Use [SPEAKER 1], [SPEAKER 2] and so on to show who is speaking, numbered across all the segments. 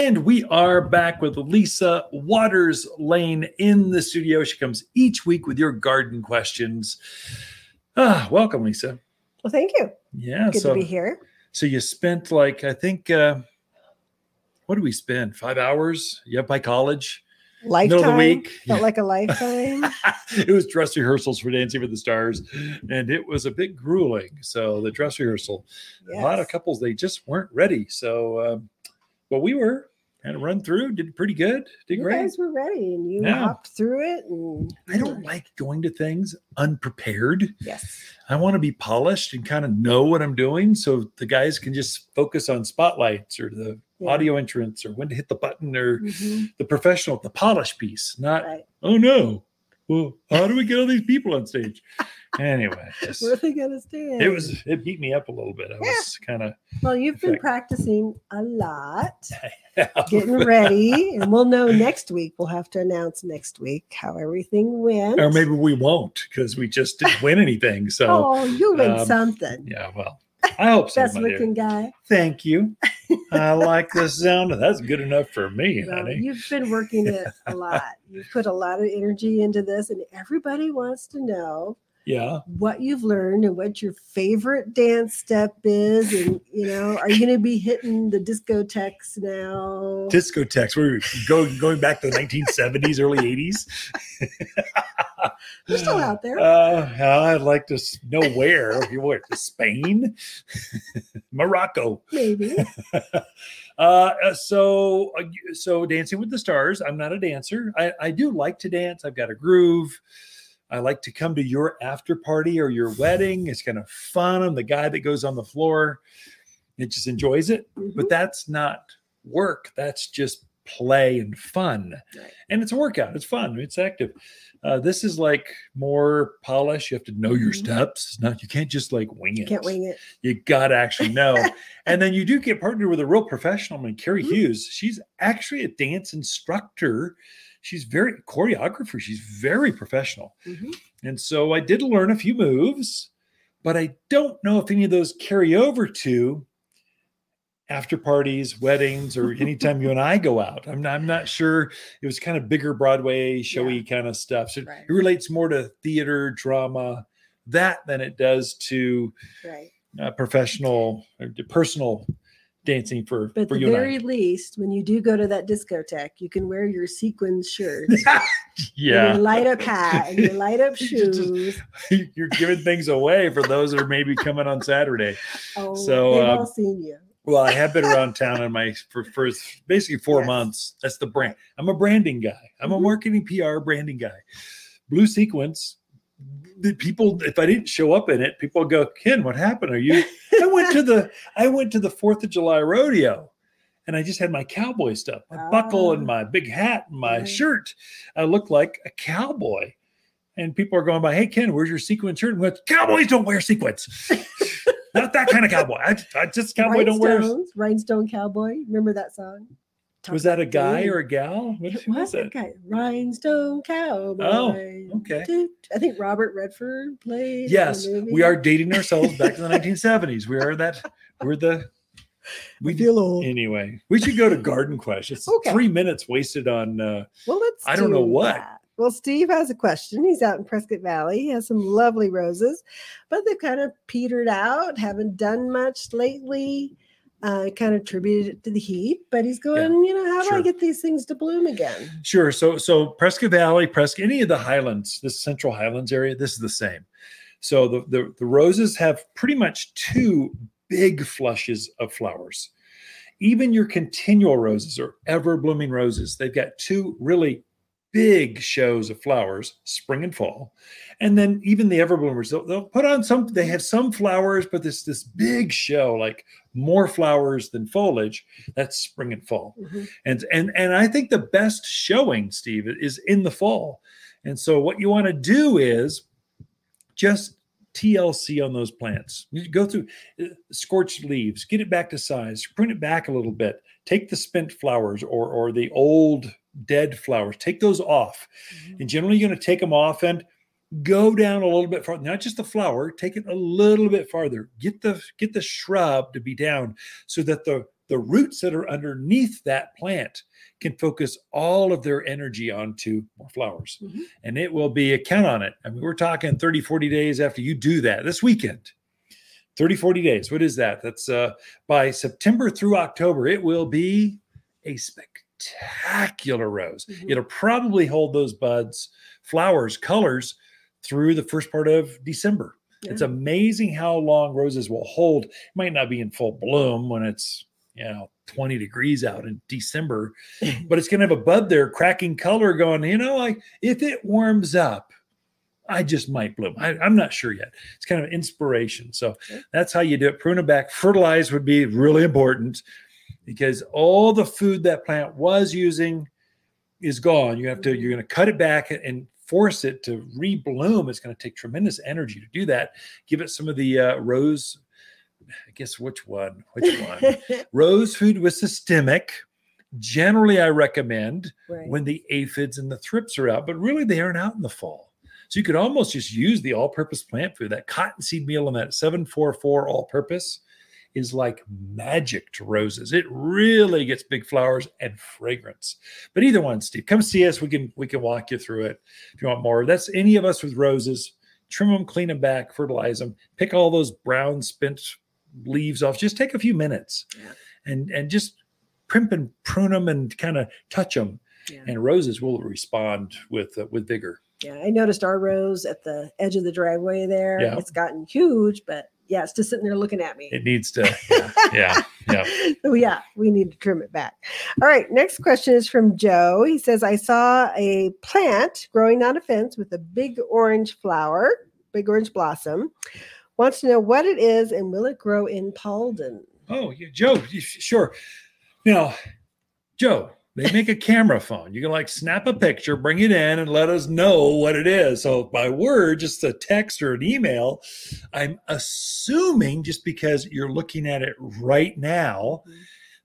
[SPEAKER 1] And we are back with Lisa Waters Lain in the studio. She comes each week with your garden questions. Ah, welcome, Lisa.
[SPEAKER 2] Well, thank you.
[SPEAKER 1] Yeah,
[SPEAKER 2] Good
[SPEAKER 1] so
[SPEAKER 2] to be here.
[SPEAKER 1] so you spent like I think uh what did we spend? Five hours? Yeah, by college.
[SPEAKER 2] Lifetime.
[SPEAKER 1] Middle of the week.
[SPEAKER 2] Felt like a lifetime.
[SPEAKER 1] it was dress rehearsals for Dancing with the Stars, and it was a bit grueling. So the dress rehearsal, a lot of couples they just weren't ready. So, um, but we were kind of run through, did pretty good, did
[SPEAKER 2] You
[SPEAKER 1] great.
[SPEAKER 2] guys were ready and you
[SPEAKER 1] Yeah.
[SPEAKER 2] hopped through it. And
[SPEAKER 1] I don't like going to things unprepared.
[SPEAKER 2] Yes.
[SPEAKER 1] I want to be polished and kind of know what I'm doing, so the guys can just focus on spotlights or the
[SPEAKER 2] Yeah.
[SPEAKER 1] audio entrance or when to hit the button or
[SPEAKER 2] Mhm.
[SPEAKER 1] the professional, the polish piece, not
[SPEAKER 2] Right.
[SPEAKER 1] oh no. Well, how do we get all these people on stage? Anyway, just,
[SPEAKER 2] Where are they gonna stand?
[SPEAKER 1] it was it beat me up a little bit. I was kind of
[SPEAKER 2] well. You've been practicing a lot, getting ready, and we'll know next week. We'll have to announce next week how everything went.
[SPEAKER 1] or maybe we won't because we just didn't win anything. So
[SPEAKER 2] oh, you win
[SPEAKER 1] um,
[SPEAKER 2] something.
[SPEAKER 1] yeah, well, I hope so.
[SPEAKER 2] Best
[SPEAKER 1] dear.
[SPEAKER 2] looking guy.
[SPEAKER 1] Thank you. I like the sound. That's good enough for me,
[SPEAKER 2] Well,
[SPEAKER 1] honey.
[SPEAKER 2] you've been working it a lot. You put a lot of energy into this, and everybody wants to know
[SPEAKER 1] Yeah.
[SPEAKER 2] what you've learned and what your favorite dance step is. And you know, are you going to be hitting the discotheques now?
[SPEAKER 1] Discotheques. We're going going back to the 1970s, early 80s.
[SPEAKER 2] They're still out there.
[SPEAKER 1] Uh, I'd like to know where. You went to Spain, Morocco.
[SPEAKER 2] Maybe.
[SPEAKER 1] Uh, so, uh, so Dancing with the Stars. I'm not a dancer. I, I do like to dance. I've got a groove. I like to come to your after party or your wedding. It's kind of fun. I'm the guy that goes on the floor. It just enjoys it.
[SPEAKER 2] Mhm.
[SPEAKER 1] But that's not work. That's just play and fun.
[SPEAKER 2] Right.
[SPEAKER 1] And it's a workout. It's fun. It's active. Uh, this is like more polish. You have to know your
[SPEAKER 2] Mhm.
[SPEAKER 1] steps. It's not you can't just like wing
[SPEAKER 2] You
[SPEAKER 1] it.
[SPEAKER 2] can't wing it.
[SPEAKER 1] You gotta actually know. and then you do get partnered with a real professional. I mean, Carrie
[SPEAKER 2] Mhm.
[SPEAKER 1] Hughes. She's actually a dance instructor. She's very choreographer. She's very professional.
[SPEAKER 2] Mhm.
[SPEAKER 1] And so I did learn a few moves, but I don't know if any of those carry over to after parties, weddings, or anytime you and I go out. I'm not, I'm not sure. It was kind of bigger Broadway, showy kind of stuff. So
[SPEAKER 2] Right.
[SPEAKER 1] it relates more to theater, drama, that than it does to
[SPEAKER 2] Right.
[SPEAKER 1] uh, professional or personal dancing for,
[SPEAKER 2] But
[SPEAKER 1] for
[SPEAKER 2] the
[SPEAKER 1] you and
[SPEAKER 2] very least, when you do go to that discotheque, you can wear your sequin shirt,
[SPEAKER 1] I.
[SPEAKER 2] and
[SPEAKER 1] yeah.
[SPEAKER 2] your light up hat, and your light up
[SPEAKER 1] Just-
[SPEAKER 2] shoes.
[SPEAKER 1] You're giving things away for those that are maybe coming on Saturday.
[SPEAKER 2] Oh,
[SPEAKER 1] so,
[SPEAKER 2] they've
[SPEAKER 1] um,
[SPEAKER 2] all seen you.
[SPEAKER 1] Well, I have been around town on my for, for basically four
[SPEAKER 2] Yes.
[SPEAKER 1] months. That's the brand. I'm a branding guy. I'm a
[SPEAKER 2] Mhm.
[SPEAKER 1] marketing PR branding guy. Blue sequence. The people, if I didn't show up in it, people go, Ken, what happened? Are you? I went to the I went to the Fourth of July rodeo, and I just had my cowboy stuff, my buckle and
[SPEAKER 2] Ah.
[SPEAKER 1] my big hat and my
[SPEAKER 2] Right.
[SPEAKER 1] shirt. I looked like a cowboy. And people are going by, hey Ken, where's your sequin shirt? And went, Cowboys don't wear sequins. Not that kind of cowboy. I, I just cowboy don't wear
[SPEAKER 2] Rhinestone Cowboy. Remember that song?
[SPEAKER 1] Was that a guy or a gal? What
[SPEAKER 2] It was a guy. Rhinestone Cowboy.
[SPEAKER 1] Oh, okay.
[SPEAKER 2] I think Robert Redford played.
[SPEAKER 1] Yes, we are dating ourselves back to the 1970s. We are that. We're the. We
[SPEAKER 2] feel old.
[SPEAKER 1] anyway. We should go to Garden Quest. It's
[SPEAKER 2] Okay.
[SPEAKER 1] three minutes wasted on. uh
[SPEAKER 2] Well, let's.
[SPEAKER 1] I don't know what.
[SPEAKER 2] that. Well, Steve has a question. He's out in Prescott Valley. He has some lovely roses, but they've kind of petered out, haven't done much lately. Uh, kind of attributed it to the heat, but he's going, you know, how do. I get these things to bloom again?
[SPEAKER 1] Sure. So so Prescott Valley, Prescott, any of the Highlands, this Central Highlands area, this is the same. So the the, the roses have pretty much two big flushes of flowers. Even your continual roses or ever blooming roses, they've got two really big shows of flowers, spring and fall. And then even the everbloomers, they'll, they'll put on some, they have some flowers, but this this big show, like more flowers than foliage, that's spring and fall
[SPEAKER 2] Mhm.
[SPEAKER 1] and and and I think the best showing, Steve, is in the fall. And so what you want to do is just TLC on those plants. You go through uh, scorched leaves, get it back to size, prune it back a little bit. Take the spent flowers or or the old dead flowers, take those off. And generally, you're going to take them off and go down a little bit farther. Not just the flower, take it a little bit farther. Get the get the shrub to be down so that the the roots that are underneath that plant can focus all of their energy onto more flowers.
[SPEAKER 2] Mhm.
[SPEAKER 1] And it will be a count on it. I mean, we're talking 30, 40 days after you do that this weekend. 30, 40 days. What is that? That's uh, by September through October, it will be a spectacular rose.
[SPEAKER 2] Mhm.
[SPEAKER 1] It'll probably hold those buds, flowers, colors through the first part of December. It's amazing how long roses will hold. It might not be in full bloom when it's you know 20 degrees out in December, but it's going to have a bud there cracking color going, you know, like if it warms up, I just might bloom. I, I'm not sure yet. It's kind of inspiration. So that's how you do it. Prune it back. Fertilize would be really important because all the food that plant was using is gone. You have to,
[SPEAKER 2] Mhm.
[SPEAKER 1] you're going to cut it back and force it to rebloom. It's going to take tremendous energy to do that. Give it some of the uh, rose. I guess which one? Which one? rose food with systemic. Generally, I recommend
[SPEAKER 2] right.
[SPEAKER 1] when the aphids and the thrips are out, but really they aren't out in the fall. So you could almost just use the all-purpose plant food. That cottonseed meal and that 744 all-purpose is like magic to roses. It really gets big flowers and fragrance. But either one, Steve, come see us. We can we can walk you through it if you want more. That's any of us with roses. Trim them, clean them back, fertilize them, pick all those brown spent leaves off. Just take a few minutes
[SPEAKER 2] Yeah.
[SPEAKER 1] and and just primp and prune them and kind of touch them
[SPEAKER 2] Yeah.
[SPEAKER 1] and roses will respond with uh, with vigor.
[SPEAKER 2] Yeah, I noticed our rose at the edge of the driveway there.
[SPEAKER 1] Yeah.
[SPEAKER 2] It's gotten huge, but yeah, it's just sitting there looking at me.
[SPEAKER 1] It needs to, yeah, yeah, yeah.
[SPEAKER 2] Oh, yeah, we need to trim it back. All right, next question is from Joe. He says, I saw a plant growing on a fence with a big orange flower, big orange blossom. Wants to know what it is and will it grow in Paulden?
[SPEAKER 1] Oh, yeah, Joe, sure. Now, Joe, they make a camera phone. You can like snap a picture, bring it in, and let us know what it is. So by word, just a text or an email. I'm assuming just because you're looking at it right now,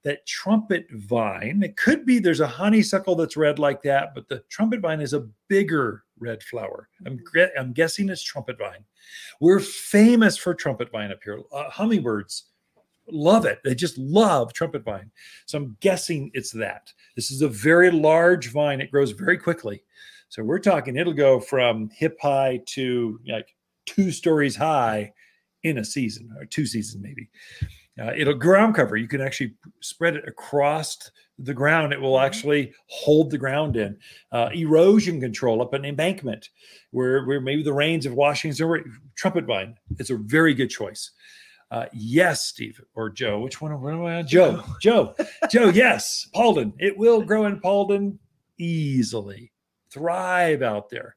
[SPEAKER 1] that trumpet vine. It could be there's a honeysuckle that's red like that, but the trumpet vine is a bigger red flower. I'm I'm guessing it's trumpet vine. We're famous for trumpet vine up here. Uh, hummingbirds love it. They just love trumpet vine. So I'm guessing it's that. This is a very large vine. It grows very quickly. So we're talking it'll go from hip high to like two stories high in a season or two seasons maybe. Uh, it'll ground cover. You can actually spread it across the ground. It will
[SPEAKER 2] Mhm.
[SPEAKER 1] actually hold the ground in. Uh, erosion control up an embankment where, where maybe the rains of it. Trumpet vine. It's a very good choice. Uh, yes, Steve or Joe. Which one? What am I on? Joe. Joe. Joe. Yes, Paulden. It will grow in Paulden easily. Thrive out there.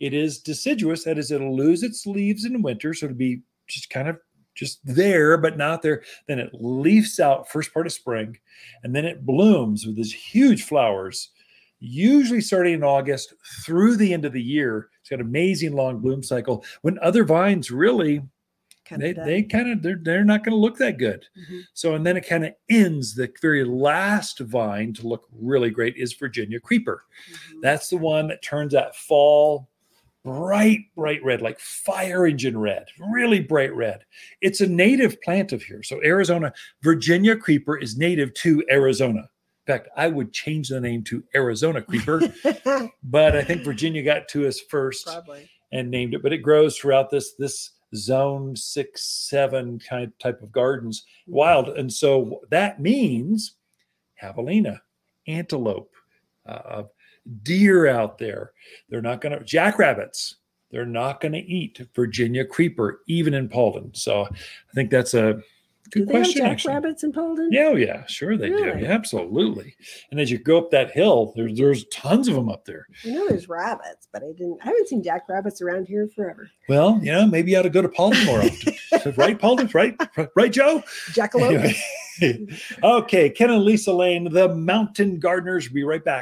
[SPEAKER 1] It is deciduous. That is, it'll lose its leaves in winter, so it'll be just kind of just there, but not there. Then it leaves out first part of spring, and then it blooms with these huge flowers. Usually starting in August through the end of the year. It's got an amazing long bloom cycle. When other vines really
[SPEAKER 2] Kind
[SPEAKER 1] they
[SPEAKER 2] of
[SPEAKER 1] they kind of they're they're not going to look that good.
[SPEAKER 2] Mhm.
[SPEAKER 1] So and then it kind of ends. The very last vine to look really great is Virginia creeper.
[SPEAKER 2] Mhm.
[SPEAKER 1] That's the one that turns that fall bright bright red like fire engine red really bright red it's a native plant of here so arizona virginia creeper is native to arizona in fact i would change the name to arizona creeper but i think virginia got to us first
[SPEAKER 2] Probably.
[SPEAKER 1] and named it, but it grows throughout this this zone six, seven kind of type of gardens, wild. And so that means javelina, antelope, uh, deer out there. They're not going to jackrabbits. They're not going to eat Virginia creeper, even in Paulden. So I think that's a Good
[SPEAKER 2] Do
[SPEAKER 1] good
[SPEAKER 2] they have
[SPEAKER 1] question.
[SPEAKER 2] jackrabbits in Paulden?
[SPEAKER 1] Yeah, oh yeah, sure they
[SPEAKER 2] Really?
[SPEAKER 1] do. Absolutely. And as you go up that hill, there's there's tons of them up there.
[SPEAKER 2] I know there's rabbits, but I didn't. I haven't seen jackrabbits around here forever.
[SPEAKER 1] Well, you know, maybe you ought to go to Paulden more often. So, right, Paulden? Right? Right, Joe?
[SPEAKER 2] Jackalope.
[SPEAKER 1] Anyway. okay, Ken and Lisa Lain, the Mountain Gardeners. will Be right back.